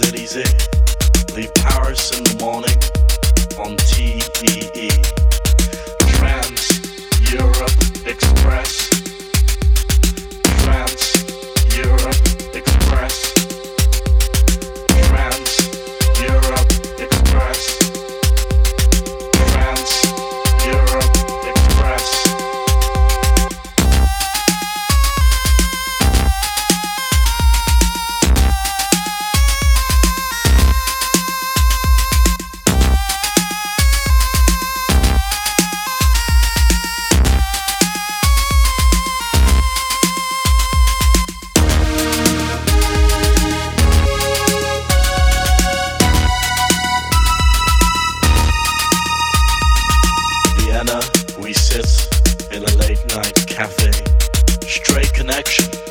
Leave Paris in the morning on TEE. connection.